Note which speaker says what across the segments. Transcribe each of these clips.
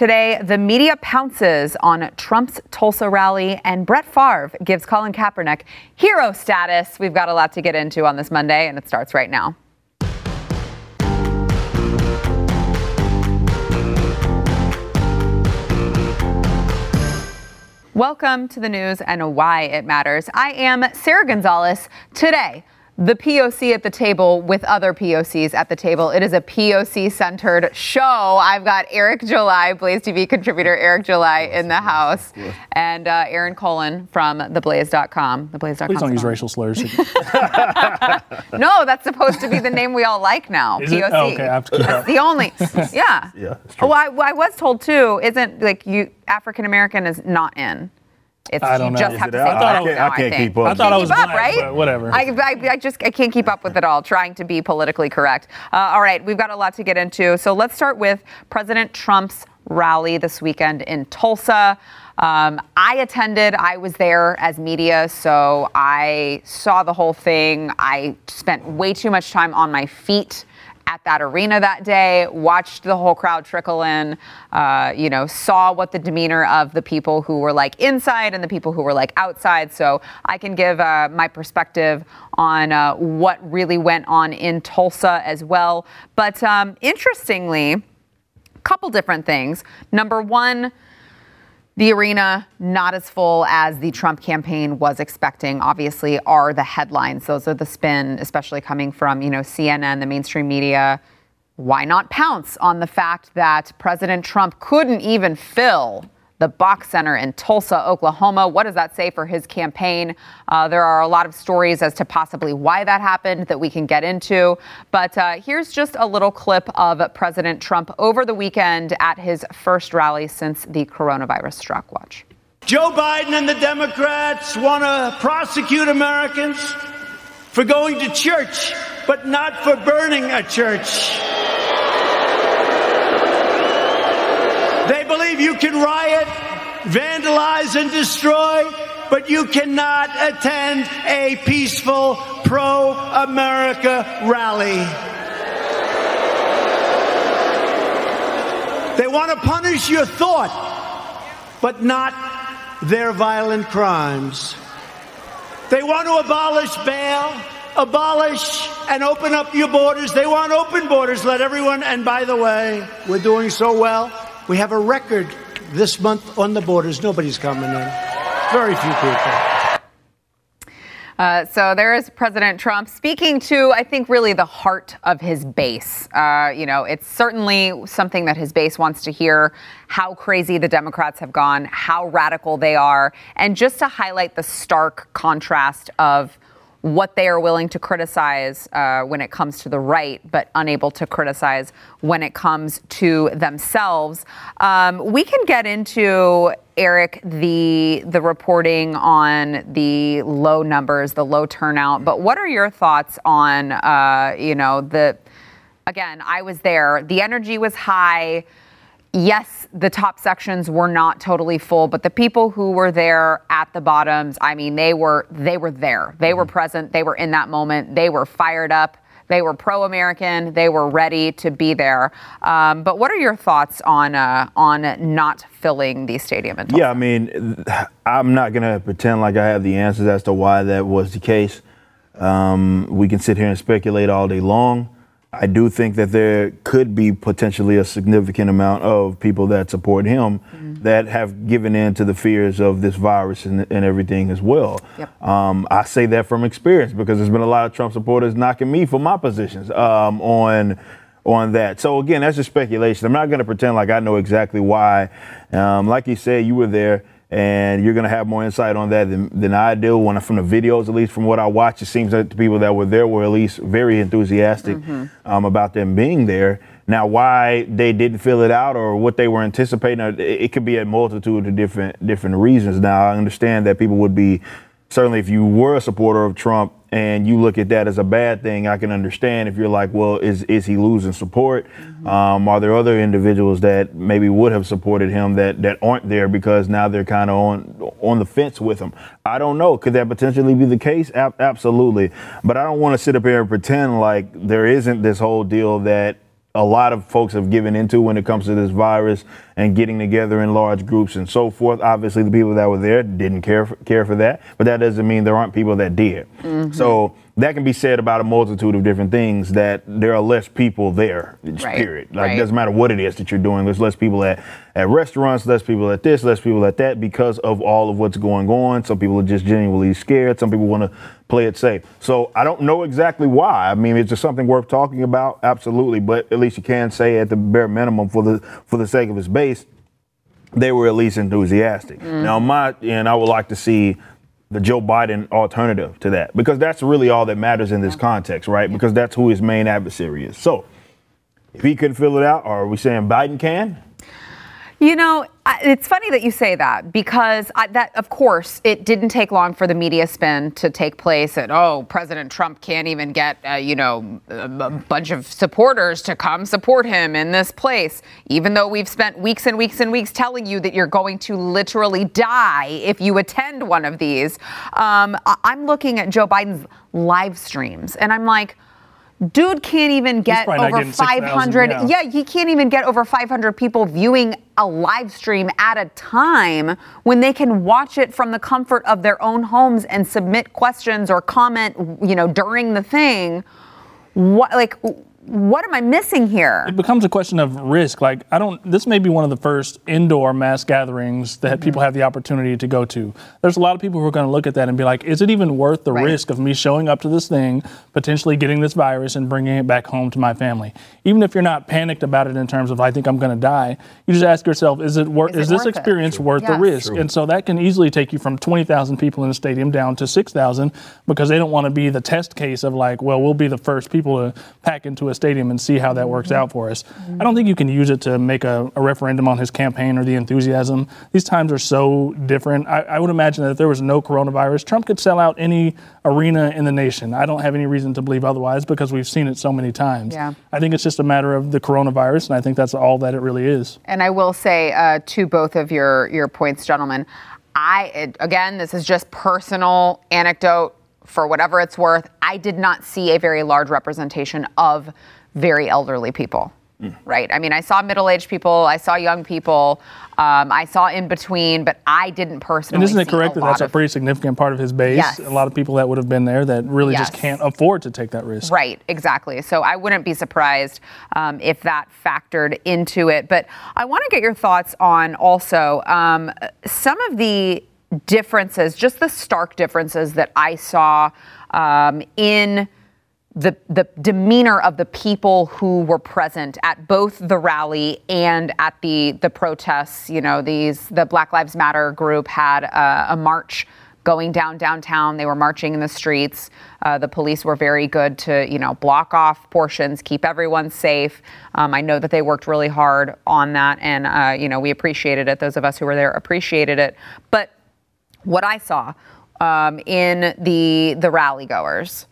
Speaker 1: Today, the media pounces on Trump's Tulsa rally, and Brett Favre gives Colin Kaepernick hero status. We've got a lot to get into on this Monday, and it starts right now. Welcome to the news and why it matters. I am Sara Gonzales Today, the POC at the table with other POCs at the table. It is a POC centered show. I've got Eric July, Blaze TV contributor Eric July in the house, and uh, Aaron Colen from theblaze.com. Theblaze.com.
Speaker 2: Please don't use racial slurs.
Speaker 1: no, that's supposed to be the name we all like now.
Speaker 2: Is?
Speaker 1: POC.
Speaker 2: Oh, okay, I have to keep
Speaker 1: That's
Speaker 2: up.
Speaker 1: the only. Yeah.
Speaker 3: Yeah, it's true.
Speaker 1: I, well, I was told too. Isn't like you African American is not in. It's
Speaker 2: I don't
Speaker 1: you
Speaker 2: know.
Speaker 1: just
Speaker 2: Is
Speaker 1: have to say
Speaker 3: I
Speaker 1: black
Speaker 3: can't-
Speaker 1: now,
Speaker 3: I can't
Speaker 1: think.
Speaker 3: keep up.
Speaker 2: I thought I
Speaker 1: Keep
Speaker 2: was
Speaker 1: up,
Speaker 2: black,
Speaker 1: right?
Speaker 2: but whatever.
Speaker 1: I, I, I just I can't keep up with it all. Trying to be politically correct. Uh, all right, we've got a lot to get into. So let's start with President Trump's rally this weekend in Tulsa. Um, I attended. I was there as media, so I saw the whole thing. I spent way too much time on my feet at that arena that day, watched the whole crowd trickle in, uh, you know, saw what the demeanor of the people who were like inside and the people who were like outside. So I can give uh, my perspective on uh, what really went on in Tulsa as well. But um, interestingly, a couple different things. Number one, the arena not as full as the Trump campaign was expecting. Obviously, are the headlines. Those are the spin, especially coming from you know CNN, the mainstream media. Why not pounce on the fact that President Trump couldn't even fill the BOK Center in Tulsa, Oklahoma? What does that say for his campaign? Uh, there are a lot of stories as to possibly why that happened that we can get into. But uh, here's just a little clip of President Trump over the weekend at his first rally since the coronavirus struck. Watch.
Speaker 4: Joe Biden and the Democrats want to prosecute Americans for going to church, but not for burning a church. They believe you can riot, vandalize, and destroy, but you cannot attend a peaceful pro America rally. They want to punish your thought, but not their violent crimes. They want to abolish bail, abolish and open up your borders. They want open borders, let everyone, and by the way, we're doing so well. We have a record this month on the borders. Nobody's coming in. Very few people.
Speaker 1: Uh, so there is President Trump speaking to, I think, really the heart of his base. Uh, you know, it's certainly something that his base wants to hear how crazy the Democrats have gone, how radical they are, and just to highlight the stark contrast of what they are willing to criticize uh, when it comes to the right, but unable to criticize when it comes to themselves. Um, we can get into Eric the the reporting on the low numbers, the low turnout. But what are your thoughts on uh, you know the again? I was there. The energy was high yes, the top sections were not totally full, but the people who were there at the bottoms, I mean, they were they were there. They were present. They were in that moment. They were fired up. They were pro-American. They were ready to be there. Um, but what are your thoughts on uh, on not filling the stadium? In Tulsa?
Speaker 3: Yeah, I mean, I'm not going to pretend like I have the answers as to why that was the case. Um, we can sit here and speculate all day long. I do think that there could be potentially a significant amount of people that support him that have given in to the fears of this virus and, and everything as well.
Speaker 1: Yep.
Speaker 3: Um, I say that from experience because there's been a lot of Trump supporters knocking me for my positions um, on on that. So again, that's just speculation. I'm not going to pretend like I know exactly why. Um, like you said, you were there. And you're going to have more insight on that than, than I do. When from the videos, at least from what I watched, it seems that the people that were there were at least very enthusiastic um, about them being there. Now, why they didn't fill it out or what they were anticipating, it, it could be a multitude of different different reasons. Now, I understand that people would be certainly if you were a supporter of Trump and you look at that as a bad thing, I can understand if you're like, well, is is he losing support? Um, are there other individuals that maybe would have supported him that that aren't there because now they're kind of on on the fence with him? I don't know. Could that potentially be the case? Ab- absolutely. But I don't want to sit up here and pretend like there isn't this whole deal that a lot of folks have given into when it comes to this virus and getting together in large groups and so forth. Obviously, the people that were there didn't care for, care for that, but that doesn't mean there aren't people that did. Mm-hmm. So that can be said about a multitude of different things. That there are less people there. Right. Period. Like right. it doesn't matter what it is that you're doing. There's less people at at restaurants, less people at this, less people at that because of all of what's going on. Some people are just genuinely scared. Some people want to play it safe. So I don't know exactly why. I mean, it's just something worth talking about, absolutely. But at least you can say at the bare minimum for the for the sake of its base, they were at least enthusiastic. Mm. Now my and I would like to see the Joe Biden alternative to that because that's really all that matters in this context, right? Because that's who his main adversary is. So if he couldn't fill it out, or are we saying Biden can?
Speaker 1: You know, it's funny that you say that because I, that, of course, it didn't take long for the media spin to take place. And oh, President Trump can't even get, uh, you know, a, a bunch of supporters to come support him in this place, even though we've spent weeks and weeks and weeks telling you that you're going to literally die if you attend one of these. Um, I'm looking at Joe Biden's live streams, and I'm like Dude can't even get over 500. 6, yeah. yeah, he can't even get over 500 people viewing a live stream at a time when they can watch it from the comfort of their own homes and submit questions or comment, you know, during the thing. What like what am I missing here?
Speaker 2: It becomes a question of risk. Like, I don't, this may be one of the first indoor mass gatherings that mm-hmm. people have the opportunity to go to. There's a lot of people who are going to look at that and be like, is it even worth the right. risk of me showing up to this thing, potentially getting this virus and bringing it back home to my family? Even if you're not panicked about it in terms of, I think I'm going to die, you just ask yourself, is it worth, is, it is this experience it? worth yes. the risk? True. And so that can easily take you from 20,000 people in a stadium down to 6,000 because they don't want to be the test case of like, well, we'll be the first people to pack into a stadium and see how that works out for us. I don't think you can use it to make a, a referendum on his campaign or the enthusiasm. These times are so different. I, I, would imagine that if there was no coronavirus, Trump could sell out any arena in the nation. I don't have any reason to believe otherwise because we've seen it so many times. Yeah. I think it's just a matter of the coronavirus, and I think that's all that it really is.
Speaker 1: And I will say uh, to both of your your points, gentlemen. I again, this is just personal anecdote for whatever it's worth, I did not see a very large representation of very elderly people. Mm. Right. I mean, I saw middle-aged people, I saw young people, um, I saw in between, but I didn't personally.
Speaker 2: And isn't it correct that that's of, a pretty significant part of his base? Yes. A lot of people that would have been there that really yes. just can't afford to take that risk.
Speaker 1: Right. Exactly. So I wouldn't be surprised um, if that factored into it. But I want to get your thoughts on also um, some of the differences, just the stark differences that I saw um, in the the demeanor of the people who were present at both the rally and at the the protests. You know, these the Black Lives Matter group had a, march going down downtown. They were marching in the streets. Uh, the police were very good to, you know, block off portions, keep everyone safe. Um, I know that they worked really hard on that, and uh, you know, we appreciated it. Those of us who were there appreciated it. But what I saw um, in the the rally goers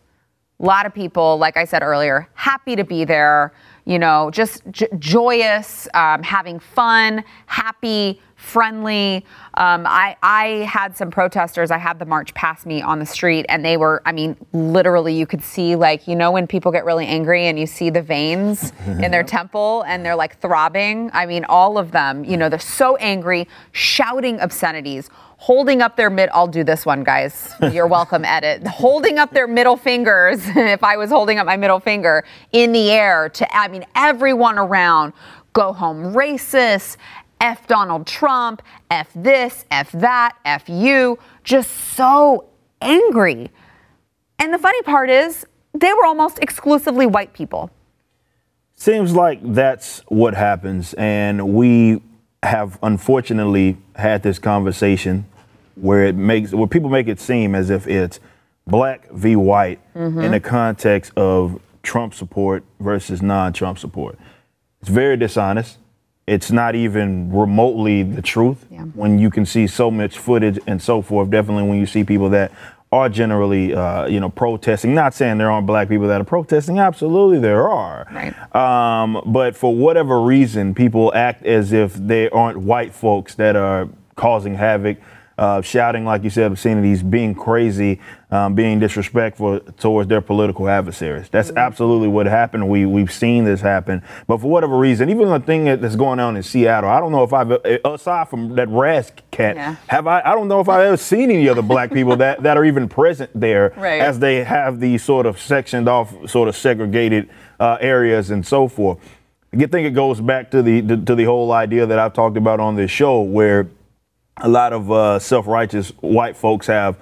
Speaker 1: a lot of people, like I said earlier, happy to be there, you know, just j- joyous, um, having fun, happy, friendly. Um, I, I had some protesters, I had the march pass me on the street, and they were, I mean, literally, you could see, like, you know, when people get really angry and you see the veins in their temple and they're like throbbing. I mean, all of them, you know, they're so angry, shouting obscenities holding up their mid I'll do this one guys. You're welcome edit. holding up their middle fingers if I was holding up my middle finger in the air to I mean everyone around go home racist, F Donald Trump, F this, F that, F you, just so angry. And the funny part is they were almost exclusively white people.
Speaker 3: Seems like that's what happens and we have unfortunately had this conversation where it makes where people make it seem as if it's black v white mm-hmm. in the context of Trump support versus non-Trump support. It's very dishonest. It's not even remotely the truth yeah. when you can see so much footage and so forth. Definitely when you see people that are generally, uh, you know, protesting. Not saying there aren't black people that are protesting. Absolutely, there are. Right. Um, but for whatever reason, people act as if they aren't white folks that are causing havoc. Uh, shouting, like you said, obscenities, being crazy, um, being disrespectful towards their political adversaries. That's
Speaker 1: Mm-hmm.
Speaker 3: absolutely what happened. We we've seen this happen, but for whatever reason, even the thing that's going on in Seattle, I don't know if I've aside from that Raz cat,
Speaker 1: Yeah.
Speaker 3: have I? I don't know if I've ever seen any other black people that that are even present there
Speaker 1: Right.
Speaker 3: as they have these sort of sectioned off, sort of segregated uh, areas and so forth. I think it goes back to the to the whole idea that I've talked about on this show, where a lot of uh, self-righteous white folks have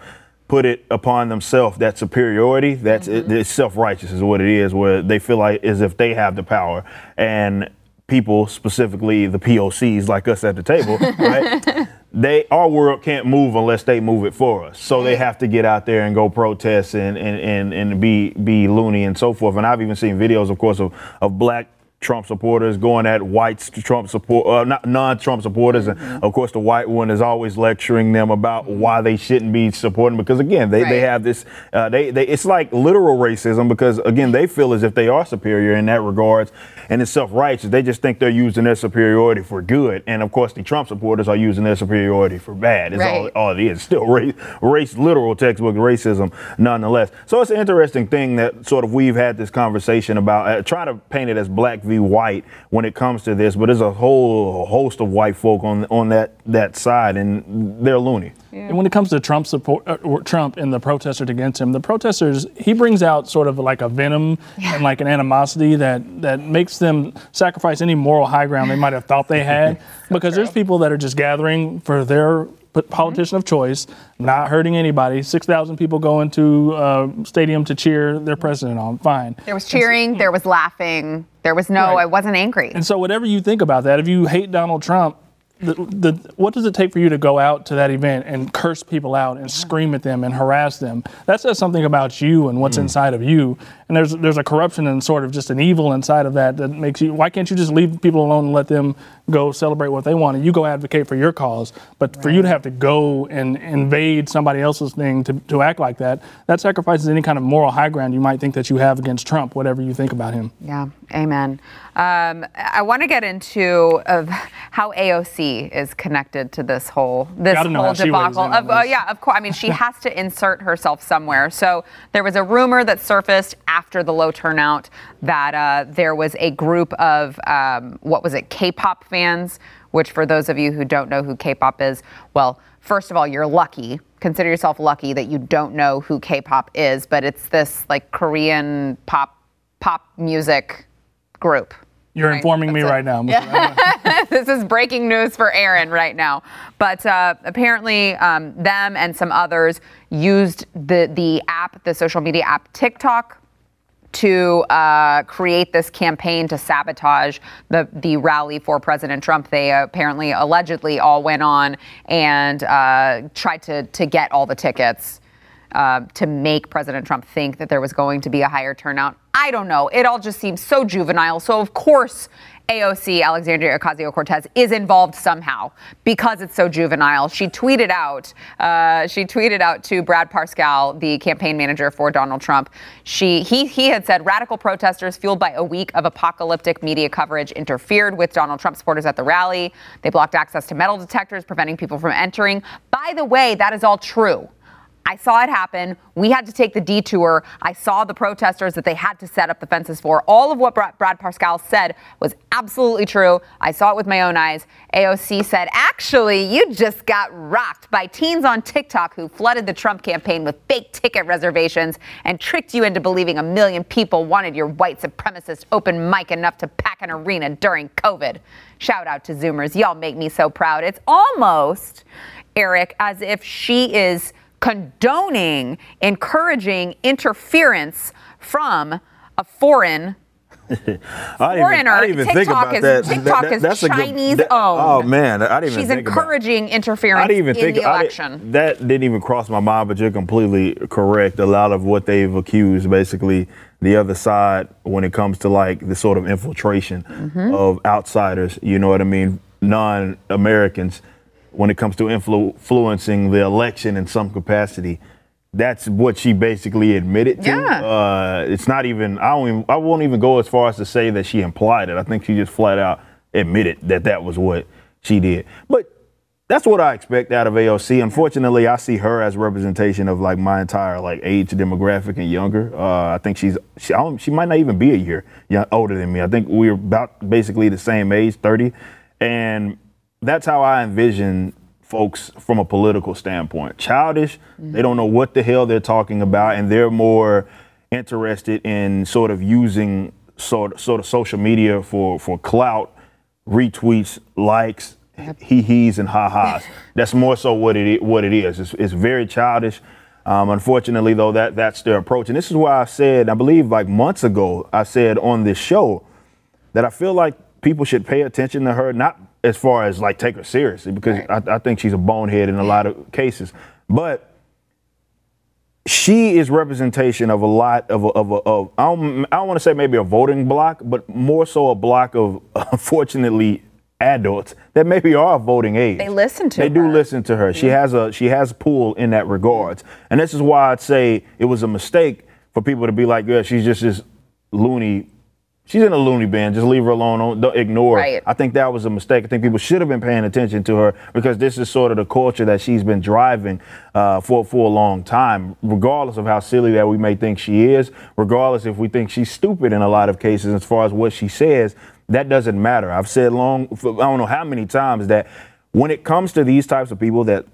Speaker 3: put it upon themselves that superiority. That's it, it's self-righteous is what it is, where they feel like as if they have the power and people, specifically the POCs like us at the table, right? They our world can't move unless they move it for us. So they have to get out there and go protest and and, and, and be be loony and so forth. And I've even seen videos, of course, of, of black Trump supporters going at white Trump support, uh, not non-Trump supporters, and of course the white one is always lecturing them about why they shouldn't be supporting because again they, they have this uh, they they it's like literal racism because again they feel as if they are superior in that regards. And it's self-righteous. They just think they're using their superiority for good. And of course the Trump supporters are using their superiority for bad. It's all,
Speaker 1: Right.
Speaker 3: all it is. Still race, race literal textbook racism nonetheless. So it's an interesting thing that sort of we've had this conversation about uh, trying to paint it as black v white when it comes to this, but there's a whole host of white folk on on that that side, and they're loony.
Speaker 2: And when it comes to Trump support, uh, Trump and the protesters against him, the protesters he brings out sort of like a venom and like an animosity that that makes them sacrifice any moral high ground they might have thought they had, because there's people that are just gathering for their p- politician of choice, not hurting anybody. Six thousand people go into uh, stadium to cheer their president on. Fine.
Speaker 1: There was cheering, there was laughing, there was no,
Speaker 2: Right.
Speaker 1: I wasn't angry.
Speaker 2: And so, whatever you think about that, if you hate Donald Trump, the, the, what does it take for you to go out to that event and curse people out and scream at them and harass them? That says something about you and what's mm. inside of you. And there's there's a corruption and sort of just an evil inside of that that makes you. Why can't you just leave people alone and let them go celebrate what they want and you go advocate for your cause? But for you to have to go and invade somebody else's thing to, to act like that, that sacrifices any kind of moral high ground you might think that you have against Trump, whatever you think about him.
Speaker 1: Yeah, amen. Um, I want to get into of how AOC is connected to this whole this whole debacle. Of, uh, yeah, of course. I mean, she has to insert herself somewhere. So there was a rumor that surfaced after the low turnout that uh, there was a group of um, what was it, K-pop fans. Which, for those of you who don't know who K-pop is, well, first of all, you're lucky. Consider yourself lucky that you don't know who K-pop is, but it's this like Korean pop pop music group.
Speaker 2: You're
Speaker 1: Right,
Speaker 2: informing me
Speaker 1: it.
Speaker 2: right now. Mr.
Speaker 1: this is breaking news for Aaron right now. But uh, apparently, um, them and some others used the the app, the social media app TikTok, to uh, create this campaign to sabotage the the rally for President Trump. They apparently, allegedly, all went on and uh, tried to to get all the tickets. Uh, to make President Trump think that there was going to be a higher turnout. I don't know. It all just seems so juvenile. So, of course, AOC, Alexandria Ocasio Cortez, is involved somehow because it's so juvenile. She tweeted out, uh, she tweeted out to Brad Parscale, the campaign manager for Donald Trump. She, he, he had said radical protesters fueled by a week of apocalyptic media coverage interfered with Donald Trump supporters at the rally. They blocked access to metal detectors, preventing people from entering. By the way, that is all true. I saw it happen. We had to take the detour. I saw the protesters that they had to set up the fences for. All of what Brad, Parscale said was absolutely true. I saw it with my own eyes. AOC said, actually, you just got rocked by teens on TikTok who flooded the Trump campaign with fake ticket reservations and tricked you into believing a million people wanted your white supremacist open mic enough to pack an arena during COVID. Shout out to Zoomers. Y'all make me so proud. It's almost, Eric, as if she is condoning, encouraging interference from a foreign
Speaker 3: I
Speaker 1: Foreigner,
Speaker 3: I didn't even think
Speaker 1: TikTok
Speaker 3: about
Speaker 1: is-
Speaker 3: that.
Speaker 1: TikTok
Speaker 3: That-
Speaker 1: is
Speaker 3: that's a good-
Speaker 1: Chinese
Speaker 3: that-. Oh man, I didn't even
Speaker 1: She's
Speaker 3: think about
Speaker 1: encouraging interference
Speaker 3: I didn't even
Speaker 1: in
Speaker 3: think
Speaker 1: the election.
Speaker 3: that didn't even cross my mind, but you're completely correct. A lot of what they've accused, basically, the other side when it comes to like the sort of infiltration
Speaker 1: Mm-hmm.
Speaker 3: of outsiders. You know what I mean? Non-Americans, when it comes to influ- influencing the election in some capacity. That's what she basically admitted to.
Speaker 1: Yeah.
Speaker 3: Uh, it's not even. I don't. Even, I won't even go as far as to say that she implied it. I think she just flat out admitted that that was what she did. But that's what I expect out of AOC. Unfortunately, I see her as representation of like my entire like age demographic and younger. Uh, I think she's she, she might not even be a year older than me. I think we're about basically the same age, 30, and that's how I envision folks from a political standpoint. Childish, mm-hmm. they don't know what the hell they're talking about, and they're more interested in sort of using sort sort of social media for for clout, retweets, likes, hee hees, and ha ha's. that's more so what it what it is. It's, it's very childish. Um, unfortunately, though, that that's their approach, and this is why I said, I believe, like months ago, I said on this show that I feel like people should pay attention to her, not as far as like take her seriously because right. I, I, think she's a bonehead in a lot of cases. But she is representation of a lot of a, of, a, of I don't, I don't want to say maybe a voting block, but more so a block of unfortunately adults that maybe are voting age.
Speaker 1: They listen to
Speaker 3: they
Speaker 1: her.
Speaker 3: do listen to her. She mm-hmm. has a she has pull in that regards, and this is why I'd say it was a mistake for people to be like, yeah, she's just this loony she's in a loony bin. Just leave her alone. Don't, ignore.
Speaker 1: Right.
Speaker 3: I think that was a mistake. I think people should have been paying attention to her because this is sort of the culture that she's been driving uh, for for a long time. Regardless of how silly that we may think she is, regardless if we think she's stupid in a lot of cases as far as what she says, that doesn't matter. I've said long. I don't know how many times that when it comes to these types of people that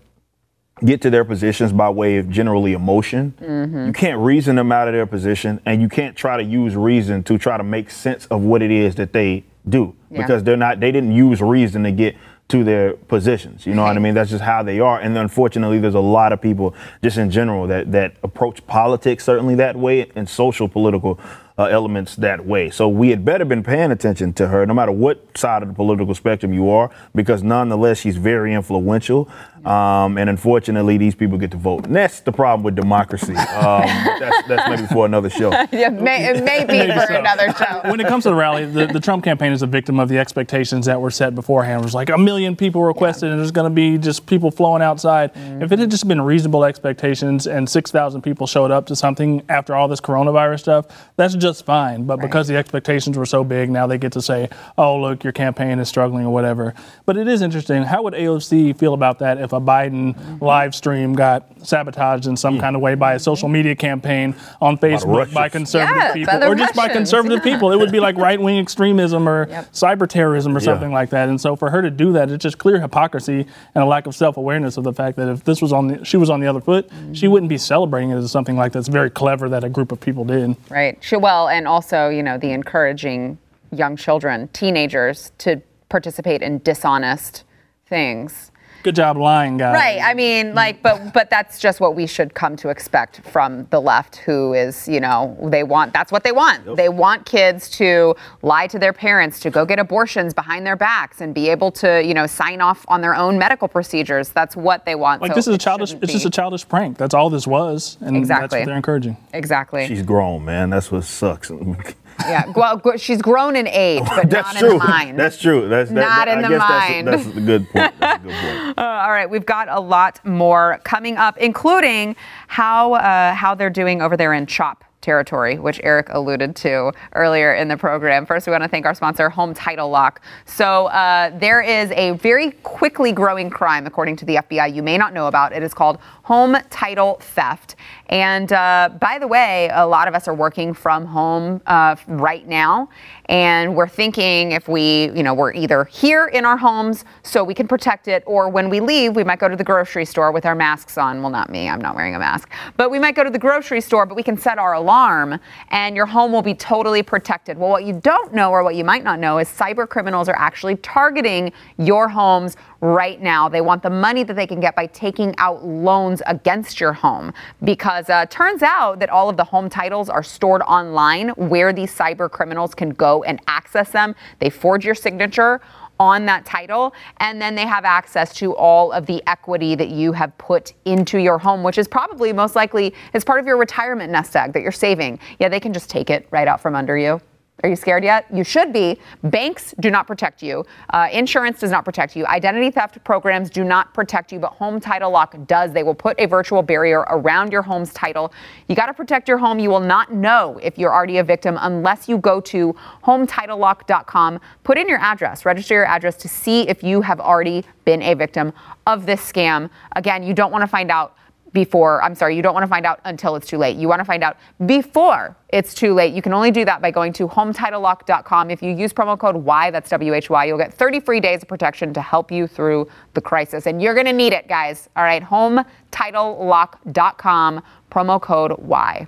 Speaker 3: get to their positions by way of generally emotion. Mm-hmm. You can't reason them out of their position, and you can't try to use reason to try to make sense of what it is that they do yeah. because they're not. They didn't use reason to get to their positions. You know what I mean? That's just how they are. And unfortunately, there's a lot of people just in general that that approach politics certainly that way and social political uh, elements that way. So we had better been paying attention to her, no matter what side of the political spectrum you are, because nonetheless she's very influential. Um, and unfortunately, these people get to vote. And that's the problem with democracy. Um, that's, that's, maybe for another show.
Speaker 1: yeah, may, maybe for so. another show.
Speaker 2: When it comes to the rally, the, the, Trump campaign is a victim of the expectations that were set beforehand. It was like a million people requested, yeah. and there's going to be just people flowing outside. Mm-hmm. If it had just been reasonable expectations and 6,000 people showed up to something after all this coronavirus stuff, that's just fine. But right. because the expectations were so big, now they get to say, oh, look, your campaign is struggling or whatever. But it is interesting. How would AOC feel about that if a Biden mm-hmm. live stream got sabotaged in some kind of way by a social media campaign on Facebook by conservative people or just by conservative yeah. people? It would be like right wing extremism or yep. cyber terrorism or yeah. something like that. And so for her to do that, it's just clear hypocrisy and a lack of self awareness of the fact that if this was on the, she was on the other foot, mm-hmm. she wouldn't be celebrating it as something like that's very clever that a group of people did.
Speaker 1: Right. She, well, and also, you know, the encouraging young children, teenagers to participate in dishonest things
Speaker 2: Good job lying, guys.
Speaker 1: Right. I mean, like, but but that's just what we should come to expect from the left, who is, you know, they want that's what they want. Yep. They want kids to lie to their parents, to go get abortions behind their backs, and be able to, you know, sign off on their own medical procedures. That's what they want.
Speaker 2: Like so this is a childish. It's just a childish prank. That's all this was, and exactly. that's what they're encouraging.
Speaker 1: Exactly.
Speaker 3: She's grown, man. That's what sucks.
Speaker 1: Yeah, well, she's grown in age, but
Speaker 3: that's
Speaker 1: not
Speaker 3: true.
Speaker 1: in the mind.
Speaker 3: That's true. That's
Speaker 1: not
Speaker 3: that,
Speaker 1: in
Speaker 3: I
Speaker 1: the
Speaker 3: mind. That's, that's, a good point. That's a good point. Uh,
Speaker 1: all right, we've got a lot more coming up, including how uh, how they're doing over there in CHOP territory, which Eric alluded to earlier in the program. First, we want to thank our sponsor, Home Title Lock. So, uh, there is a very quickly growing crime, according to the FBI, you may not know about. It is called home title theft. And uh, by the way, a lot of us are working from home uh, right now. And we're thinking if we, you know, we're either here in our homes so we can protect it, or when we leave, we might go to the grocery store with our masks on. Well, not me, I'm not wearing a mask. But we might go to the grocery store, but we can set our alarm and your home will be totally protected. Well, what you don't know, or what you might not know, is cyber criminals are actually targeting your homes right now. They want the money that they can get by taking out loans against your home because uh, turns out that all of the home titles are stored online where these cyber criminals can go and access them. They forge your signature on that title and then they have access to all of the equity that you have put into your home which is probably most likely is part of your retirement nest egg that you're saving yeah they can just take it right out from under you Are you scared yet? You should be. Banks do not protect you. Uh, insurance does not protect you. Identity theft programs do not protect you, but Home Title Lock does. They will put a virtual barrier around your home's title. You got to protect your home. You will not know if you're already a victim unless you go to HometitleLock.com, put in your address, register your address to see if you have already been a victim of this scam. Again, you don't want to find out before, I'm sorry, you don't want to find out until it's too late. You want to find out before it's too late. You can only do that by going to hometitlelock.com. If you use promo code Y, that's WHY, you'll get 30 free days of protection to help you through the crisis. And you're going to need it, guys. All right, hometitlelock.com, promo code Y.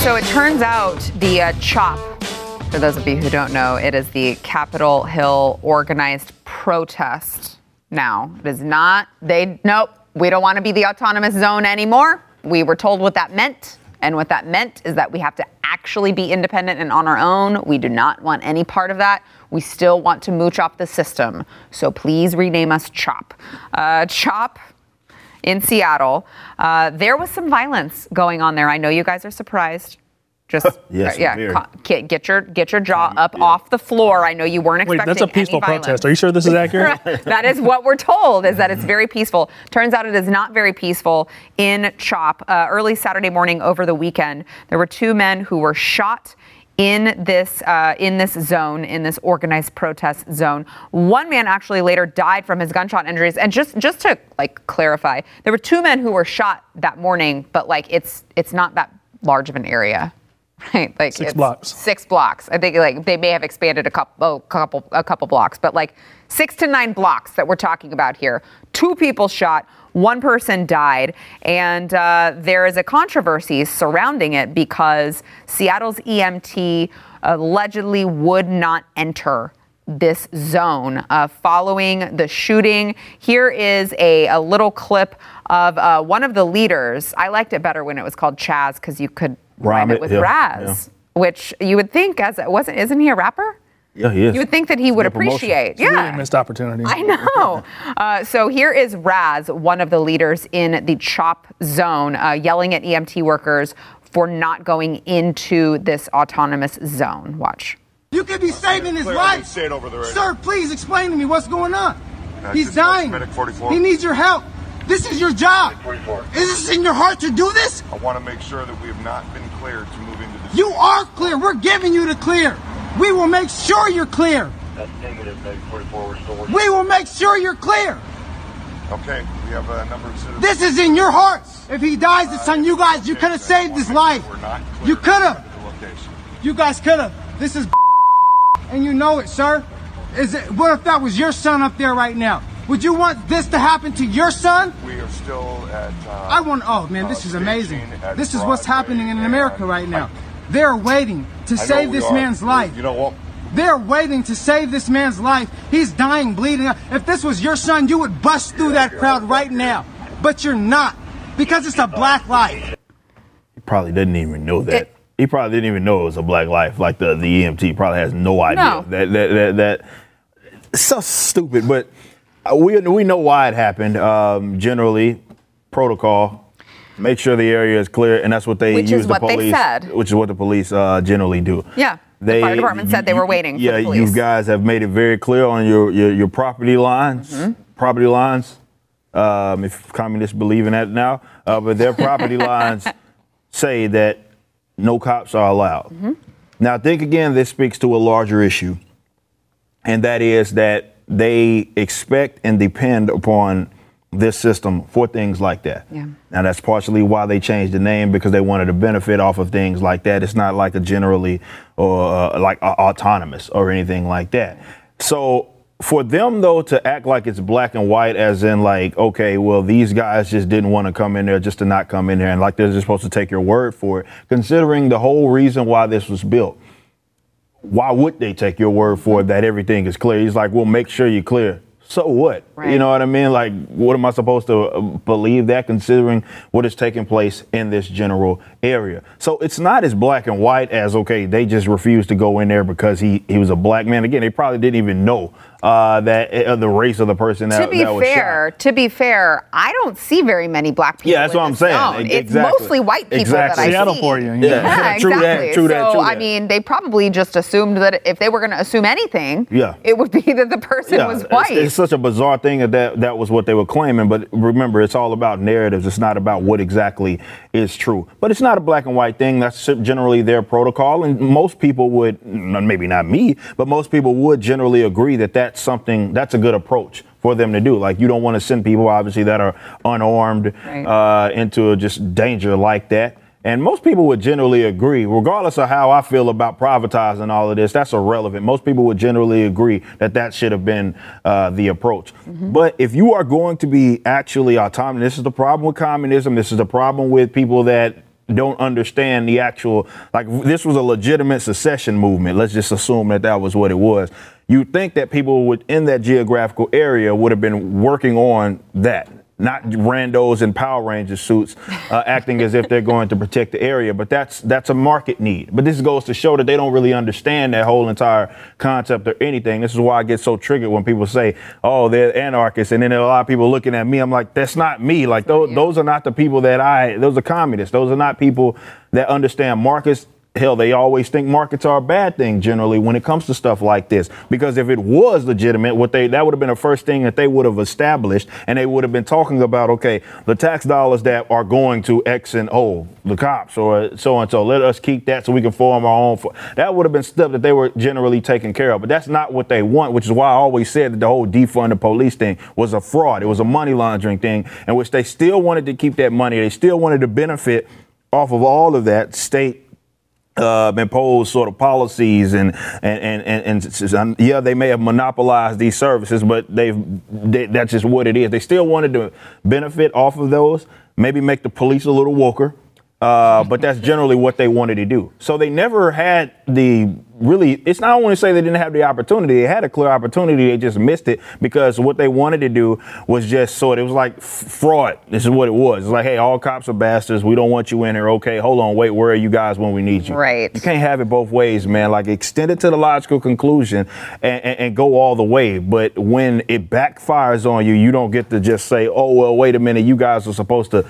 Speaker 1: So it turns out the uh, CHOP, for those of you who don't know, it is the Capitol Hill organized protest. Now, it is not, they, nope, we don't want to be the autonomous zone anymore. We were told what that meant. And what that meant is that we have to actually be independent and on our own. We do not want any part of that. We still want to mooch off the system. So please rename us CHOP. Uh, CHOP in Seattle. Uh, there was some violence going on there. I know you guys are surprised. Just
Speaker 3: Yes,
Speaker 1: yeah,
Speaker 3: very.
Speaker 1: get, get your get your jaw up off the floor. I know you weren't
Speaker 2: Wait,
Speaker 1: expecting
Speaker 2: that's a peaceful protest. Are you sure this is accurate?
Speaker 1: that is what we're told is that it's very peaceful turns out it is not very peaceful in chop uh, early saturday morning over the weekend there were two men who were shot in this uh, in this zone in this organized protest zone one man actually later died from his gunshot injuries and just just to like clarify there were two men who were shot that morning but like it's it's not that large of an area right like
Speaker 2: Six blocks.
Speaker 1: six blocks. I think like they may have expanded a couple, oh, couple, a couple blocks, but like six to nine blocks that we're talking about here. Two people shot, one person died, and uh, there is a controversy surrounding it because Seattle's EMT allegedly would not enter this zone uh, following the shooting. Here is a, a little clip of uh, one of the leaders. I liked it better when it was called Chaz because you could rhyme
Speaker 3: Rhyme
Speaker 1: it
Speaker 3: it,
Speaker 1: with
Speaker 3: yeah,
Speaker 1: Raz, which you would think as wasn't isn't he a rapper?
Speaker 3: Yeah, he is.
Speaker 1: You would think that he would
Speaker 3: Good promotion.
Speaker 1: appreciate.
Speaker 2: Really
Speaker 1: Yeah.
Speaker 2: missed opportunity.
Speaker 1: I know. Uh, so here is Raz, one of the leaders in the CHOP zone, uh, yelling at EMT workers for not going into this autonomous zone. Watch.
Speaker 5: You could be saving his life.
Speaker 6: can say it over the.
Speaker 5: Sir, please explain to me what's going on.
Speaker 6: Uh,
Speaker 5: He's dying. He needs your help. This is your job. Is this in your heart to do this?
Speaker 6: I want to make sure that we have not been cleared to move into this.
Speaker 5: You are clear. We're giving you the clear. We will make sure you're clear.
Speaker 6: That's negative, Medic 44. We're still working.
Speaker 5: We will make sure you're clear.
Speaker 6: Okay, we have a number of citizens.
Speaker 5: This is in your hearts. If he dies, it's on you guys. You could have saved his life.
Speaker 6: We're not
Speaker 5: You could have. You guys could have. This is and you know it, sir. Is it what if that was your son up there right now? Would you want this to happen to your son?
Speaker 6: We are still at. Uh,
Speaker 5: I want oh man, this
Speaker 6: uh,
Speaker 5: is amazing. This is what's happening in America right now. They're waiting to
Speaker 6: I
Speaker 5: save this
Speaker 6: are.
Speaker 5: man's life.
Speaker 6: You know what?
Speaker 5: They're waiting to save this man's life. He's dying, bleeding out. If this was your son, you would bust through that crowd right now. But you're not. Because it's a black life.
Speaker 3: He probably didn't even know that.
Speaker 1: It-
Speaker 3: he probably didn't even know it was a black life. Like the, the EMT probably has no idea.
Speaker 1: No.
Speaker 3: That, that, that, that, it's so stupid, but uh, we, we know why it happened. Um, generally, protocol, make sure the area is clear, and that's what they
Speaker 1: Which is
Speaker 3: use the
Speaker 1: what they
Speaker 3: police.
Speaker 1: said.
Speaker 3: Which is what the police uh, generally do.
Speaker 1: Yeah. The fire department said they were waiting for
Speaker 3: Yeah, you guys have made it very clear on your your, your property lines.
Speaker 1: Mm-hmm.
Speaker 3: Property lines. Um, if communists believe in that now, uh, but their property lines say that no cops are allowed.
Speaker 1: Mm-hmm.
Speaker 3: Now, think again. This speaks to a larger issue, and that is that they expect and depend upon this system for things like that.
Speaker 1: Yeah.
Speaker 3: Now, that's partially why they changed the name because they wanted to benefit off of things like that. It's not like a generally or uh, like uh, autonomous or anything like that. So, for them though to act like it's black and white, as in like, okay, well, these guys just didn't want to come in there just to not come in there, and like they're just supposed to take your word for it, considering the whole reason why this was built why would they take your word for it that everything is clear? He's like, well, make sure you're clear. So what?
Speaker 1: Right.
Speaker 3: You know what I mean? Like, what am I supposed to uh, believe that considering what is taking place in this general area? So it's not as black and white as, okay, they just refused to go in there because he, he was a black man. Again, they probably didn't even know uh, that uh, the race of the person that,
Speaker 1: to be
Speaker 3: that was
Speaker 1: fair,
Speaker 3: shot.
Speaker 1: to be fair, I don't see very many black people.
Speaker 3: Yeah, that's what I'm saying.
Speaker 1: zone.
Speaker 3: E-
Speaker 1: It's
Speaker 3: exactly.
Speaker 1: mostly white people
Speaker 3: Exactly.
Speaker 1: that I
Speaker 2: Seattle
Speaker 1: see.
Speaker 2: for you.
Speaker 3: Yeah.
Speaker 1: Yeah,
Speaker 3: True that,
Speaker 1: exactly.
Speaker 3: true that,
Speaker 1: so
Speaker 3: true
Speaker 1: I mean, they probably just assumed that if they were going to assume anything,
Speaker 3: Yeah.
Speaker 1: it would be that the person
Speaker 3: Yeah,
Speaker 1: was white.
Speaker 3: It's, such a bizarre thing that, that that was what they were claiming. But remember, it's all about narratives. It's not about what exactly is true. But it's not a black and white thing. That's generally their protocol, and most people would, maybe not me, but most people would generally agree that that that's something that's a good approach for them to do. Like you don't want to send people, obviously, that are unarmed
Speaker 1: Right.
Speaker 3: uh, into just danger like that. And most people would generally agree, regardless of how I feel about privatizing all of this, that's irrelevant. Most people would generally agree that that should have been uh, the approach. But if you are going to be actually autonomous, this is the problem with communism, this is the problem with people that don't understand the actual, like this was a legitimate secession movement. Let's just assume that that was what it was. You think that people within that geographical area would have been working on that not randos in Power Ranger suits uh, acting as if they're going to protect the area. But that's that's a market need. But this goes to show that they don't really understand that whole entire concept or anything. This is why I get so triggered when people say, "Oh, they're anarchists," and then there are a lot of people looking at me. I'm like, that's not me. Like those, those are not the people that I. Those are communists. Those are not people that understand markets hell, they always think markets are a bad thing generally when it comes to stuff like this. Because if it was legitimate, what they that would have been the first thing that they would have established, and they would have been talking about, okay, the tax dollars that are going to X and O, the cops or so and so. Let us keep that so we can form our own. fo- That would have been stuff that they were generally taking care of. But that's not what they want, which is why I always said that the whole defund the police thing was a fraud. It was a money laundering thing, in which they still wanted to keep that money. They still wanted to benefit off of all of that state uh, impose sort of policies and and, and and and yeah, they may have monopolized these services, but they've they, that's just what it is. They still wanted to benefit off of those, maybe make the police a little woker, uh, but that's generally what they wanted to do. So they never had the really. It's not only to say they didn't have the opportunity; they had a clear opportunity. They just missed it because what they wanted to do was just sort. It was like fraud. This is what it was. It's like, hey, all cops are bastards. We don't want you in here. Okay, hold on, wait. Where are you guys when we need you?
Speaker 1: Right.
Speaker 3: You can't have it both ways, man. Like extend it to the logical conclusion and, and, and go all the way. But when it backfires on you, you don't get to just say, "Oh well, wait a minute. You guys are supposed to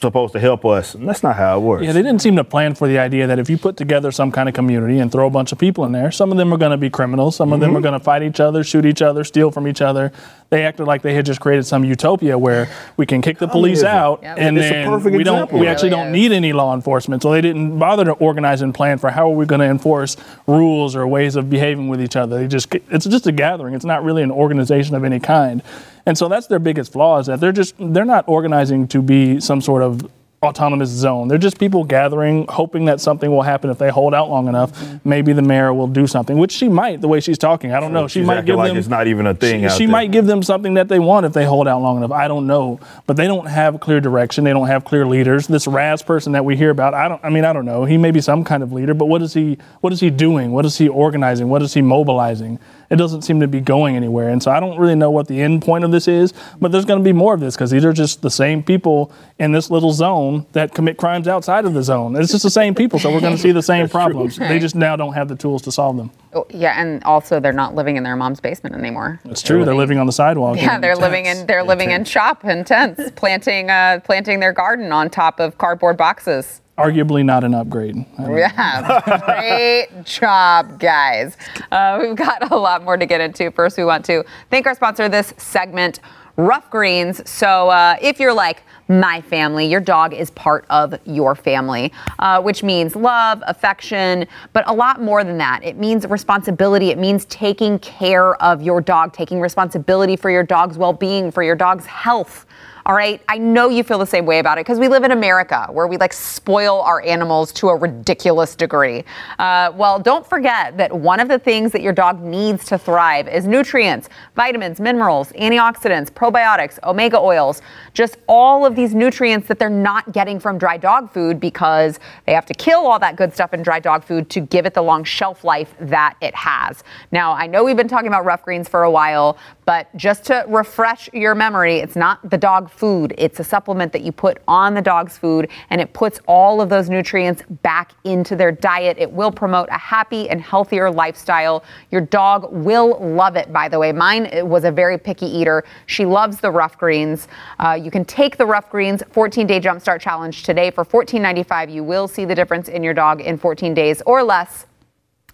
Speaker 3: supposed to help us." And that's not how it works.
Speaker 2: Yeah, they didn't seem to plan for the idea that if you put together some kind of community and throw a bunch of people in there, some of them are going to be criminals, some of
Speaker 3: Mm-hmm.
Speaker 2: them are going to fight each other, shoot each other, steal from each other. They acted like they had just created some utopia where we can kick the police
Speaker 3: Communism.
Speaker 2: out
Speaker 1: Yep.
Speaker 2: and
Speaker 3: It's
Speaker 2: then
Speaker 3: perfect
Speaker 2: we don't
Speaker 3: example.
Speaker 2: we actually
Speaker 1: really
Speaker 2: don't
Speaker 1: is.
Speaker 2: need any law enforcement. So they didn't bother to organize and plan for how are we going to enforce rules or ways of behaving with each other. They just it's just a gathering. It's not really an organization of any kind. And so that's their biggest flaw is that they're just they're not organizing to be some sort of autonomous zone. They're just people gathering, hoping that something will happen if they hold out long enough.
Speaker 3: Mm-hmm.
Speaker 2: Maybe the mayor will do something, which she might, the way she's talking. I don't know. She
Speaker 3: She's
Speaker 2: might give
Speaker 3: like
Speaker 2: them.
Speaker 3: it's not even a thing
Speaker 2: She, she might give them something that they want if they hold out long enough. I don't know, but they don't have clear direction. They don't have clear leaders. This Raz person that we hear about, I don't. I mean, I don't know. He may be some kind of leader, but what is he? What is he doing? What is he organizing? What is he mobilizing? It doesn't seem to be going anywhere. And so I don't really know what the end point of this is, but there's going to be more of this because these are just the same people in this little zone that commit crimes outside of the zone. It's just the same people, so we're going to see the same problems. They just now don't have the tools to solve them.
Speaker 1: Oh, yeah, and also they're not living in their mom's basement anymore.
Speaker 2: It's true. They're living on the sidewalk.
Speaker 1: Yeah, they're living in they're living in CHOP and tents, planting uh, planting their garden on top of cardboard boxes.
Speaker 2: Arguably not an upgrade. I don't know.
Speaker 1: Yeah, great job, guys. Uh, we've got a lot more to get into. First, we want to thank our sponsor of this segment, Ruff Greens. So, uh, if you're like my family, your dog is part of your family, uh, which means love, affection, but a lot more than that. It means responsibility. It means taking care of your dog, taking responsibility for your dog's well being, for your dog's health. All right. I know you feel the same way about it because we live in America where we like spoil our animals to a ridiculous degree. Uh, well, don't forget that one of the things that your dog needs to thrive is nutrients, vitamins, minerals, antioxidants, probiotics, omega oils, just all of these nutrients that they're not getting from dry dog food because they have to kill all that good stuff in dry dog food to give it the long shelf life that it has. Now, I know we've been talking about Ruff Greens for a while, but just to refresh your memory, it's not the dog food. It's a supplement that you put on the dog's food and it puts all of those nutrients back into their diet. It will promote a happy and healthier lifestyle. Your dog will love it, by the way. Mine was a very picky eater. She loves the Ruff Greens. Uh, you can take the Ruff Greens 14 day jumpstart challenge today for $14.95. You will see the difference in your dog in 14 days or less.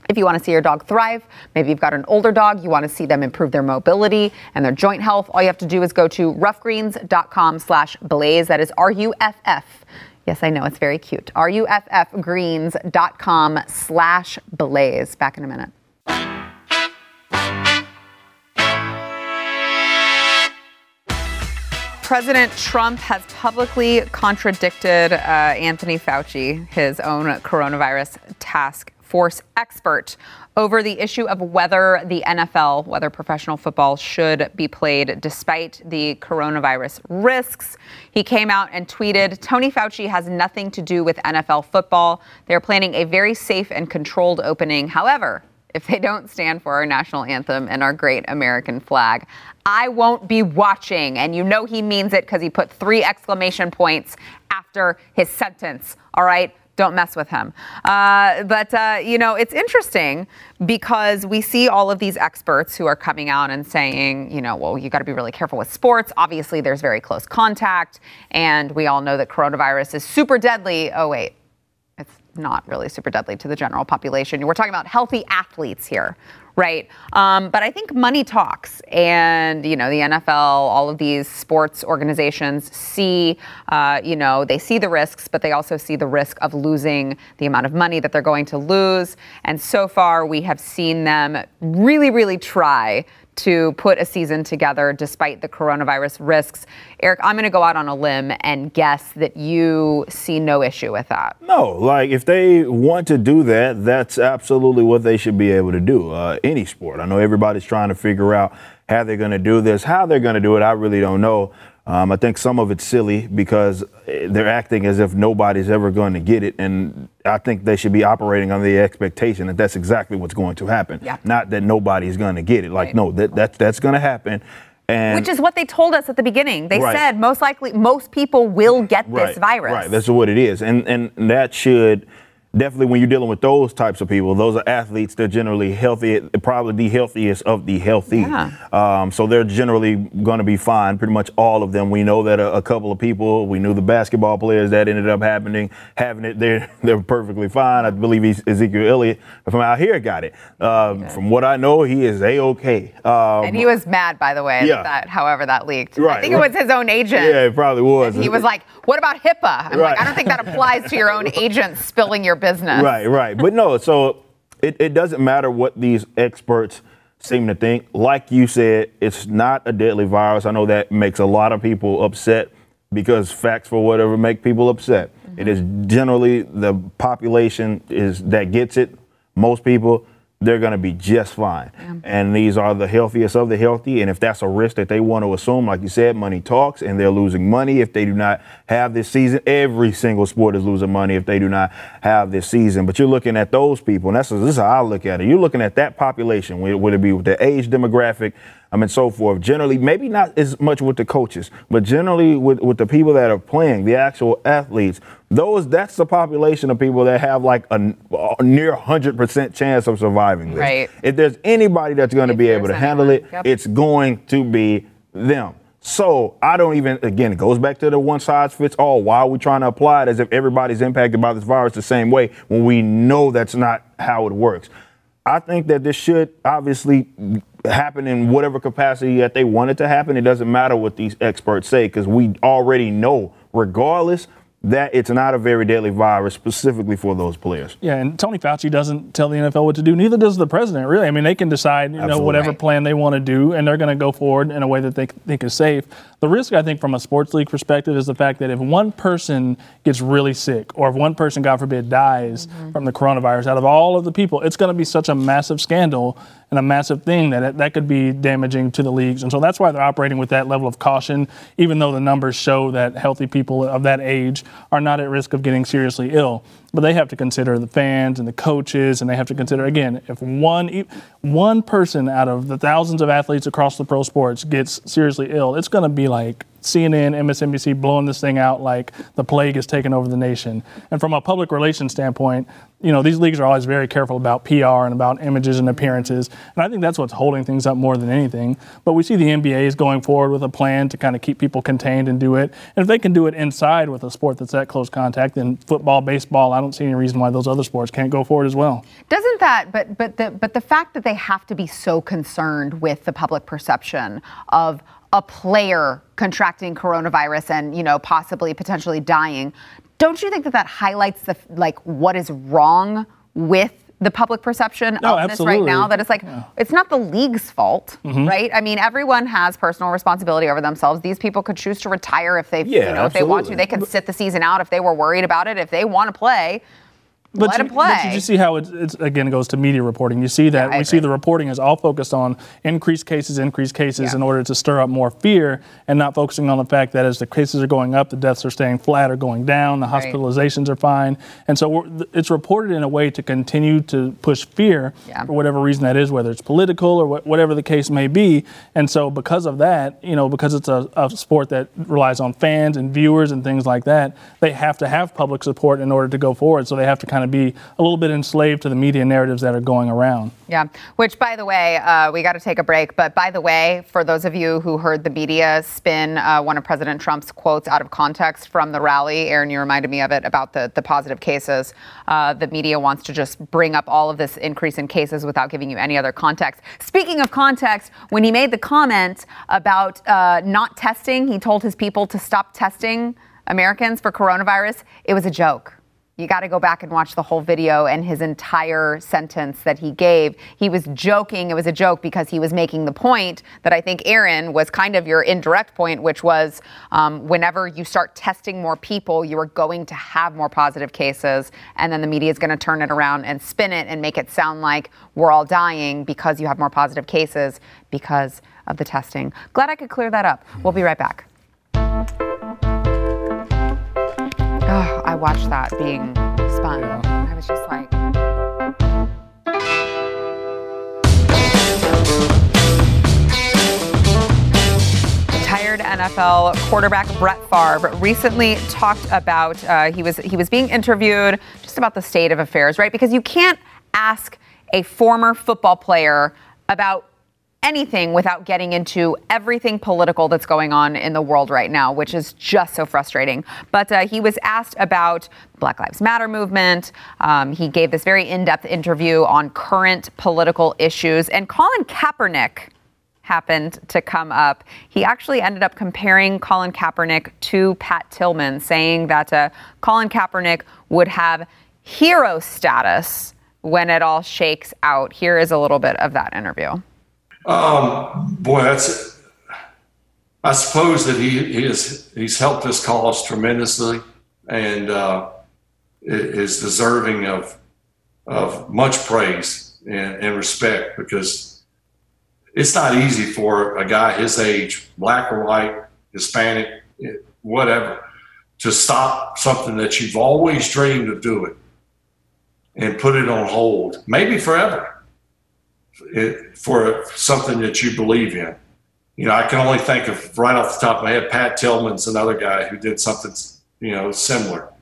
Speaker 1: If you want to see your dog thrive, maybe you've got an older dog, you want to see them improve their mobility and their joint health, all you have to do is go to ruffgreens.com slash blaze. That is R-U-F-F. Yes, I know, it's very cute. R-U-F-F greens.com slash blaze. Back in a minute. President Trump has publicly contradicted uh, Anthony Fauci, his own coronavirus task force expert, over the issue of whether the NFL, whether professional football should be played despite the coronavirus risks. He came out and tweeted Tony Fauci has nothing to do with NFL football. They're planning a very safe and controlled opening. However, if they don't stand for our national anthem and our great American flag. I won't be watching. And you know he means it because he put three exclamation points after his sentence. All right? Don't mess with him. Uh, but, uh, you know, it's interesting because we see all of these experts who are coming out and saying, you know, well, you got to be really careful with sports. Obviously, there's very close contact. And we all know that coronavirus is super deadly. Oh, wait it's not really super deadly to the general population. We're talking about healthy athletes here, right? Um, but I think money talks, and you know the NFL, all of these sports organizations see, uh, you know, they see the risks, but they also see the risk of losing the amount of money that they're going to lose. And so far, we have seen them really, really try to put a season together despite the coronavirus risks. Eric, I'm going to go out on a limb and guess that you see no issue with that.
Speaker 3: No, like if they want to do that, that's absolutely what they should be able to do. Uh, any sport. I know everybody's trying to figure out how they're going to do this. How they're going to do it, I really don't know. Um, I think some of it's silly because they're acting as if nobody's ever going to get it, and I think they should be operating on the expectation that that's exactly what's going to happen.
Speaker 1: Yeah.
Speaker 3: Not that nobody's going to get it. Like,
Speaker 1: Right.
Speaker 3: no, that, that that's going to happen. And
Speaker 1: Which is what they told us at the beginning. They
Speaker 3: Right.
Speaker 1: said most likely most people will get this virus.
Speaker 3: Right, that's what it is, and and that should definitely when you're dealing with those types of people, those are athletes. They're generally healthy, probably the healthiest of the healthy.
Speaker 1: Yeah.
Speaker 3: Um, so they're generally going to be fine. Pretty much all of them. We know that a, a couple of people. We knew the basketball players that ended up happening having it. They're they're perfectly fine. I believe he's Ezekiel Elliott from out here got it. Um, from what I know, he is a okay. Um,
Speaker 1: And he was mad, by the way,
Speaker 3: Yeah.
Speaker 1: that however that leaked.
Speaker 3: Right.
Speaker 1: I
Speaker 3: think
Speaker 1: it was his own agent.
Speaker 3: yeah, it probably was.
Speaker 1: He was like, "What about HIPAA?" I'm
Speaker 3: Right.
Speaker 1: like, "I don't think that applies to your own agent spilling your business."
Speaker 3: Right, right. But no, so it, it doesn't matter what these experts seem to think. Like you said, it's not a deadly virus. I know that makes a lot of people upset because facts for whatever make people upset. It is generally the population is that gets it. Most people they're going to be just fine. And these are the healthiest of the healthy. And if that's a risk that they want to assume, like you said, money talks, and they're losing money if they do not have this season. Every single sport is losing money if they do not have this season. But you're looking at those people, and that's this is how I look at it. You're looking at that population, would it be with the age demographic, I mean, so forth. Generally, maybe not as much with the coaches, but generally with, with the people that are playing, the actual athletes. Those that's the population of people that have like a near 100% chance of surviving this.
Speaker 1: Right.
Speaker 3: If there's anybody that's going to be able to handle it,
Speaker 1: yep.
Speaker 3: it's going to be them. So I don't even, again, it goes back to the one size fits all. Why are we trying to apply it as if everybody's impacted by this virus the same way when we know that's not how it works? I think that this should obviously happen in whatever capacity that they want it to happen. It doesn't matter what these experts say because we already know, regardless, that it's not a very deadly virus specifically for those players.
Speaker 2: Yeah, and Tony Fauci doesn't tell the NFL what to do. Neither does the president, really. I mean, they can decide, you know, whatever plan they want to do, and they're going to go forward in a way that they think is safe. The risk, I think, from a sports league perspective, is the fact that if one person gets really sick, or if one person, God forbid, dies mm-hmm. from the coronavirus, out of all of the people, it's going to be such a massive scandal and a massive thing that it, that could be damaging to the leagues. And so that's why they're operating with that level of caution, even though the numbers show that healthy people of that age are not at risk of getting seriously ill. But they have to consider the fans and the coaches, and they have to consider again if one one person out of the thousands of athletes across the pro sports gets seriously ill, it's going to be like CNN, MSNBC blowing this thing out like the plague is taking over the nation. And from a public relations standpoint, you know, these leagues are always very careful about PR and about images and appearances. And I think that's what's holding things up more than anything. But we see the NBA is going forward with a plan to kind of keep people contained and do it. And if they can do it inside with a sport that's that close contact, then football, baseball, I don't see any reason why those other sports can't go forward as well.
Speaker 1: Doesn't that but but the but the fact that they have to be so concerned with the public perception of a player contracting coronavirus and you know possibly potentially dying don't you think that that highlights the like what is wrong with the public perception
Speaker 2: No,
Speaker 1: of this right now? that it's like it's not the league's fault
Speaker 3: Mm-hmm.
Speaker 1: right? I mean everyone has personal responsibility over themselves. These people could choose to retire if they
Speaker 3: Yeah,
Speaker 1: you know if they want to. They could sit the season out if they were worried about it if they want to play
Speaker 2: But
Speaker 1: let
Speaker 2: you,
Speaker 1: play
Speaker 2: But you just see how it's, it's again goes to media reporting. You see that
Speaker 1: Yeah,
Speaker 2: we see the reporting is all focused on increased cases, increased cases
Speaker 1: Yeah.
Speaker 2: in order to stir up more fear, and not focusing on the fact that as the cases are going up, the deaths are staying flat or going down, the
Speaker 1: Right.
Speaker 2: hospitalizations are fine, and so we're, it's reported in a way to continue to push fear
Speaker 1: Yeah.
Speaker 2: for whatever reason that is, whether it's political or wha- whatever the case may be. And so because of that, you know, because it's a, a sport that relies on fans and viewers and things like that, they have to have public support in order to go forward. So they have to kind of be a little bit enslaved to the media narratives that are going around.
Speaker 1: Yeah, which by the way, uh, we got to take a break. But by the way, for those of you who heard the media spin uh, one of President Trump's quotes out of context from the rally, Aaron, you reminded me of it about the, the positive cases. Uh, the media wants to just bring up all of this increase in cases without giving you any other context. Speaking of context, when he made the comment about uh, not testing, he told his people to stop testing Americans for coronavirus. It was a joke. You got to go back and watch the whole video and his entire sentence that he gave. He was joking. It was a joke because he was making the point that I think Aaron was kind of your indirect point, which was um, whenever you start testing more people, you are going to have more positive cases. And then the media is going to turn it around and spin it and make it sound like we're all dying because you have more positive cases because of the testing. Glad I could clear that up. We'll be right back. I watched that being spun. I was just like, retired NFL quarterback Brett Favre recently talked about uh, he was he was being interviewed just about the state of affairs, right? Because you can't ask a former football player about anything without getting into everything political that's going on in the world right now, which is just so frustrating. But uh, he was asked about Black Lives Matter movement. Um, he gave this very in-depth interview on current political issues, and Colin Kaepernick happened to come up. He actually ended up comparing Colin Kaepernick to Pat Tillman, saying that uh, Colin Kaepernick would have hero status when it all shakes out. Here is a little bit of that interview.
Speaker 7: Um, boy, that's. I suppose that he, he is he's helped this cause tremendously, and uh, is deserving of of much praise and, and respect because it's not easy for a guy his age, black or white, Hispanic, whatever, to stop something that you've always dreamed of doing and put it on hold, maybe forever for something that you believe in. You know, I can only think of right off the top of my head, Pat Tillman's another guy who did something, you know, similar.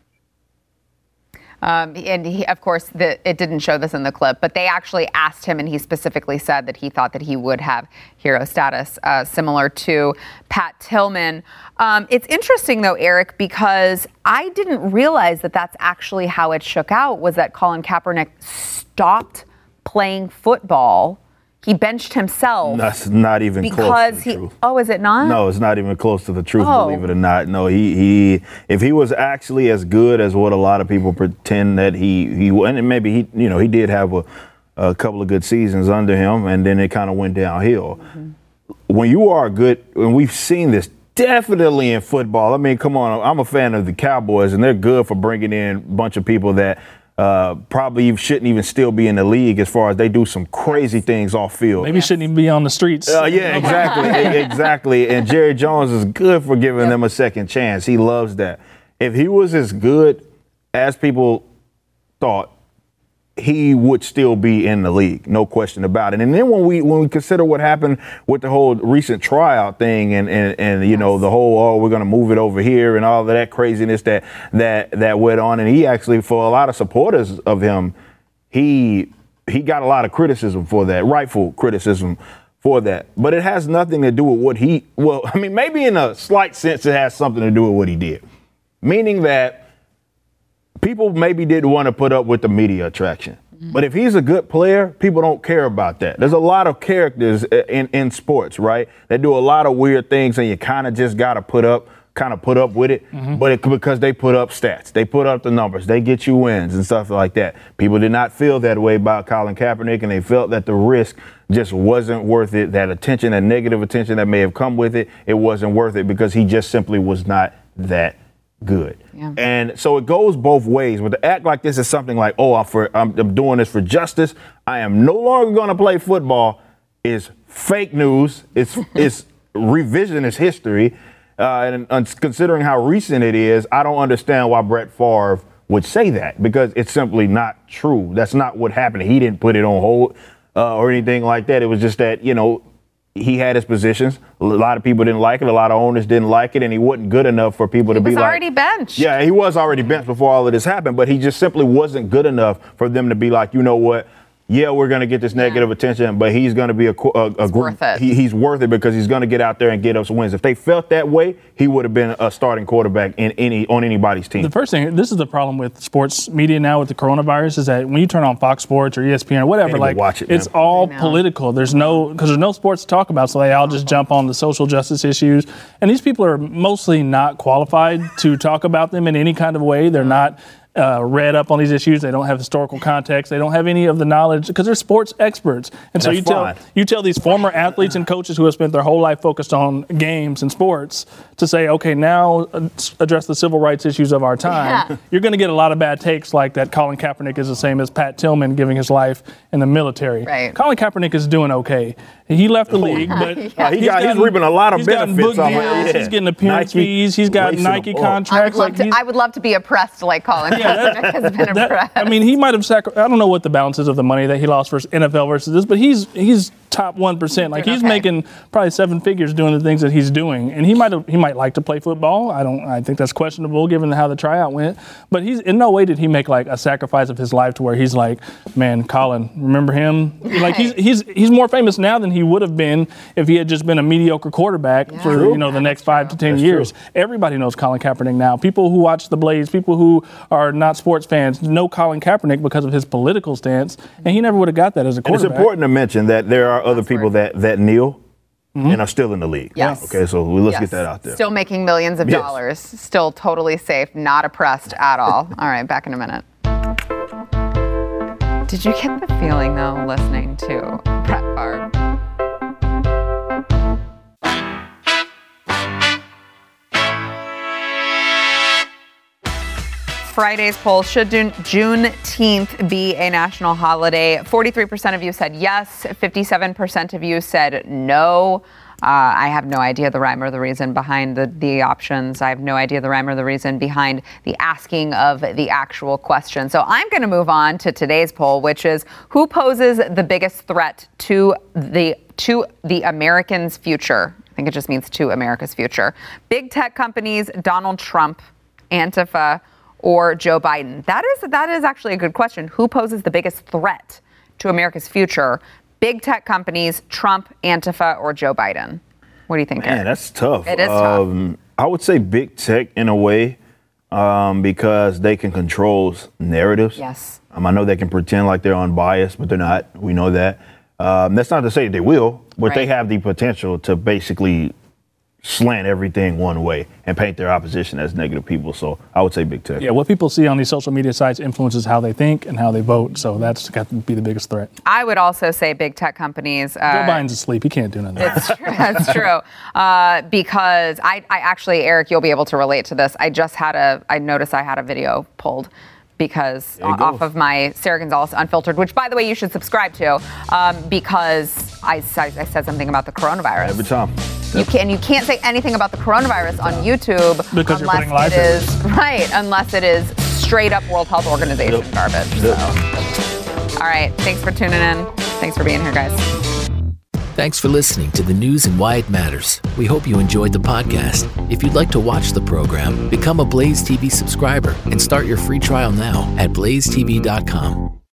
Speaker 1: Um, and he, of course, the, it didn't show this in the clip, but they actually asked him, and he specifically said that he thought that he would have hero status, uh, similar to Pat Tillman. Um, it's interesting, though, Eric, because I didn't realize that that's actually how it shook out. Was that Colin Kaepernick stopped playing football? He benched himself
Speaker 3: That's not even close to
Speaker 1: because
Speaker 3: the
Speaker 1: he.
Speaker 3: truth.
Speaker 1: Oh, is it not?
Speaker 3: No, it's not even close to the truth,
Speaker 1: Oh.
Speaker 3: believe it or not. No, he he if he was actually as good as what a lot of people pretend that he he and maybe he you know he did have a, a couple of good seasons under him and then it kind of went downhill. Mm-hmm. When you are good, and we've seen this definitely in football. I mean, come on, I'm a fan of the Cowboys and they're good for bringing in a bunch of people that. Uh, probably shouldn't even still be in the league as far as they do some crazy things off field.
Speaker 2: Maybe shouldn't even be on the streets.
Speaker 3: Uh, yeah, exactly, exactly. And Jerry Jones is good for giving them a second chance. He loves that. If he was as good as people thought, he would still be in the league, no question about it. And then when we when we consider what happened with the whole recent tryout thing and and, and you know the whole oh we're gonna move it over here and all of that craziness that that that went on, and he actually for a lot of supporters of him, he he got a lot of criticism for that, rightful criticism for that. But it has nothing to do with what he well, I mean maybe in a slight sense it has something to do with what he did, meaning that people maybe didn't want to put up with the media attraction. But if he's a good player, people don't care about that. There's a lot of characters uh, in, in sports, right? That do a lot of weird things, and you kind of just got to put up, kind of put up with it. But it, because they put up stats, they put up the numbers, they get you wins and stuff like that. People did not feel that way about Colin Kaepernick, and they felt that the risk just wasn't worth it. That attention, that negative attention that may have come with it, it wasn't worth it because he just simply was not that good.
Speaker 1: Yeah.
Speaker 3: And so it goes both ways. But to act like this is something like, oh, I'm, for, I'm, I'm doing this for justice. I am no longer going to play football is fake news. It's, it's revisionist history. Uh, and, and considering how recent it is, I don't understand why Brett Favre would say that because it's simply not true. That's not what happened. He didn't put it on hold uh, or anything like that. It was just that, you know, he had his positions. A lot of people didn't like it. A lot of owners didn't like it, and he wasn't good enough for people to
Speaker 1: He
Speaker 3: be
Speaker 1: was
Speaker 3: like.
Speaker 1: already benched.
Speaker 3: Yeah, he was already benched before all of this happened, but he just simply wasn't good enough for them to be like, you know what? Yeah, we're going to get this negative attention, but he's going to be a, qu- a, a gr-
Speaker 1: worth.
Speaker 3: He, he's worth it because he's going to get out there and get us wins. If they felt that way, he would have been a starting quarterback in any on anybody's team.
Speaker 2: The first thing, this is the problem with sports media now with the coronavirus, is that when you turn on Fox Sports or ESPN or whatever, like
Speaker 3: watch it,
Speaker 2: it's
Speaker 3: man.
Speaker 2: all political. There's no because there's no sports to talk about, so they all just jump on the social justice issues. And these people are mostly not qualified to talk about them in any kind of way. They're not. Uh, read up on these issues. They don't have historical context. They don't have any of the knowledge because they're sports experts. And so
Speaker 3: That's
Speaker 2: you tell you tell these former athletes and coaches who have spent their whole life focused on games and sports to say, okay, now uh, address the civil rights issues of our time.
Speaker 1: Yeah.
Speaker 2: You're going to get a lot of bad takes like that. Colin Kaepernick is the same as Pat Tillman giving his life in the military.
Speaker 1: Right.
Speaker 2: Colin Kaepernick is doing okay. He left the oh, league, but
Speaker 3: Oh, he got- he's reaping a lot of
Speaker 2: he's
Speaker 3: benefits
Speaker 2: book
Speaker 3: off
Speaker 2: deals,
Speaker 3: it.
Speaker 2: He's getting appearance
Speaker 3: Nike
Speaker 2: fees. He's got Nike
Speaker 3: him up.
Speaker 1: I would,
Speaker 2: contracts.
Speaker 1: love
Speaker 2: like
Speaker 1: to,
Speaker 2: he's-
Speaker 1: I would love to be oppressed like Colin Kaepernick has been
Speaker 2: that-
Speaker 1: oppressed.
Speaker 2: I mean, he might have sacrificed. I don't know what the balance is of the money that he lost versus NFL versus this, but he's he's top one percent. Like he's
Speaker 1: okay.
Speaker 2: making probably seven figures doing the things that he's doing, and he might he might like to play football. I don't. I think that's questionable given how the tryout went. But he's in no way did he make like a sacrifice of his life to where he's like, man, Colin, remember him? Like he's he's he's more famous now than he would have been if he had just been a mediocre quarterback for
Speaker 3: True.
Speaker 2: you know the next five to ten
Speaker 3: That's
Speaker 2: years.
Speaker 3: true.
Speaker 2: Everybody knows Colin Kaepernick now. People who watch the Blaze, people who are not sports fans, know Colin Kaepernick because of his political stance, and he never would have got that as a
Speaker 3: And it's important to mention that there are other people that that kneel mm-hmm. and are still in the league.
Speaker 1: Yes.
Speaker 3: Okay, so let's
Speaker 1: Yes.
Speaker 3: get that out there.
Speaker 1: Still making millions of
Speaker 3: Yes.
Speaker 1: dollars. Still totally safe, not oppressed at all. All right, back in a minute. Did you get the feeling though, listening to Brett Favre? Friday's poll should June- Juneteenth be a national holiday? 43% of you said yes, 57% of you said no. Uh, I have no idea the rhyme or the reason behind the, the options. I have no idea the rhyme or the reason behind the asking of the actual question. So I'm going to move on to today's poll, which is who poses the biggest threat to the to the Americans' future? I think it just means to America's future. Big tech companies, Donald Trump, Antifa, or Joe Biden? That is that is actually a good question. Who poses the biggest threat to America's future? Big tech companies, Trump, Antifa, or Joe Biden? What do you think?
Speaker 3: Man,
Speaker 1: Eric?
Speaker 3: that's tough.
Speaker 1: It is tough.
Speaker 3: Um, I would say big tech in a way um, because they can control narratives.
Speaker 1: Yes.
Speaker 3: Um, I know they can pretend like they're unbiased, but they're not. We know that. Um, that's not to say they will, but they have the potential to basically slant everything one way and paint their opposition as negative people. So I would say big tech.
Speaker 2: Yeah, what people see on these social media sites influences how they think and how they vote. So that's got to be the biggest threat.
Speaker 1: I would also say big tech companies. Uh,
Speaker 2: Joe Biden's asleep. He can't do nothing.
Speaker 1: It's true. That's true. Uh, because I, I actually, Eric, you'll be able to relate to this. I just had a, I noticed I had a video pulled because off
Speaker 3: go.
Speaker 1: of my Sara Gonzales Unfiltered, which by the way you should subscribe to, um, because I, I, I said something about the coronavirus.
Speaker 3: Every time.
Speaker 1: You can you can't say anything about the coronavirus on YouTube
Speaker 2: Because you're
Speaker 1: unless
Speaker 2: putting live
Speaker 1: it is right, unless it is straight up World Health Organization
Speaker 3: Yep.
Speaker 1: garbage.
Speaker 3: Yep.
Speaker 1: So. All right. Thanks for tuning in. Thanks for being here, guys.
Speaker 8: Thanks for listening to the news and why it matters. We hope you enjoyed the podcast. If you'd like to watch the program, become a Blaze TV subscriber and start your free trial now at blazetv.com.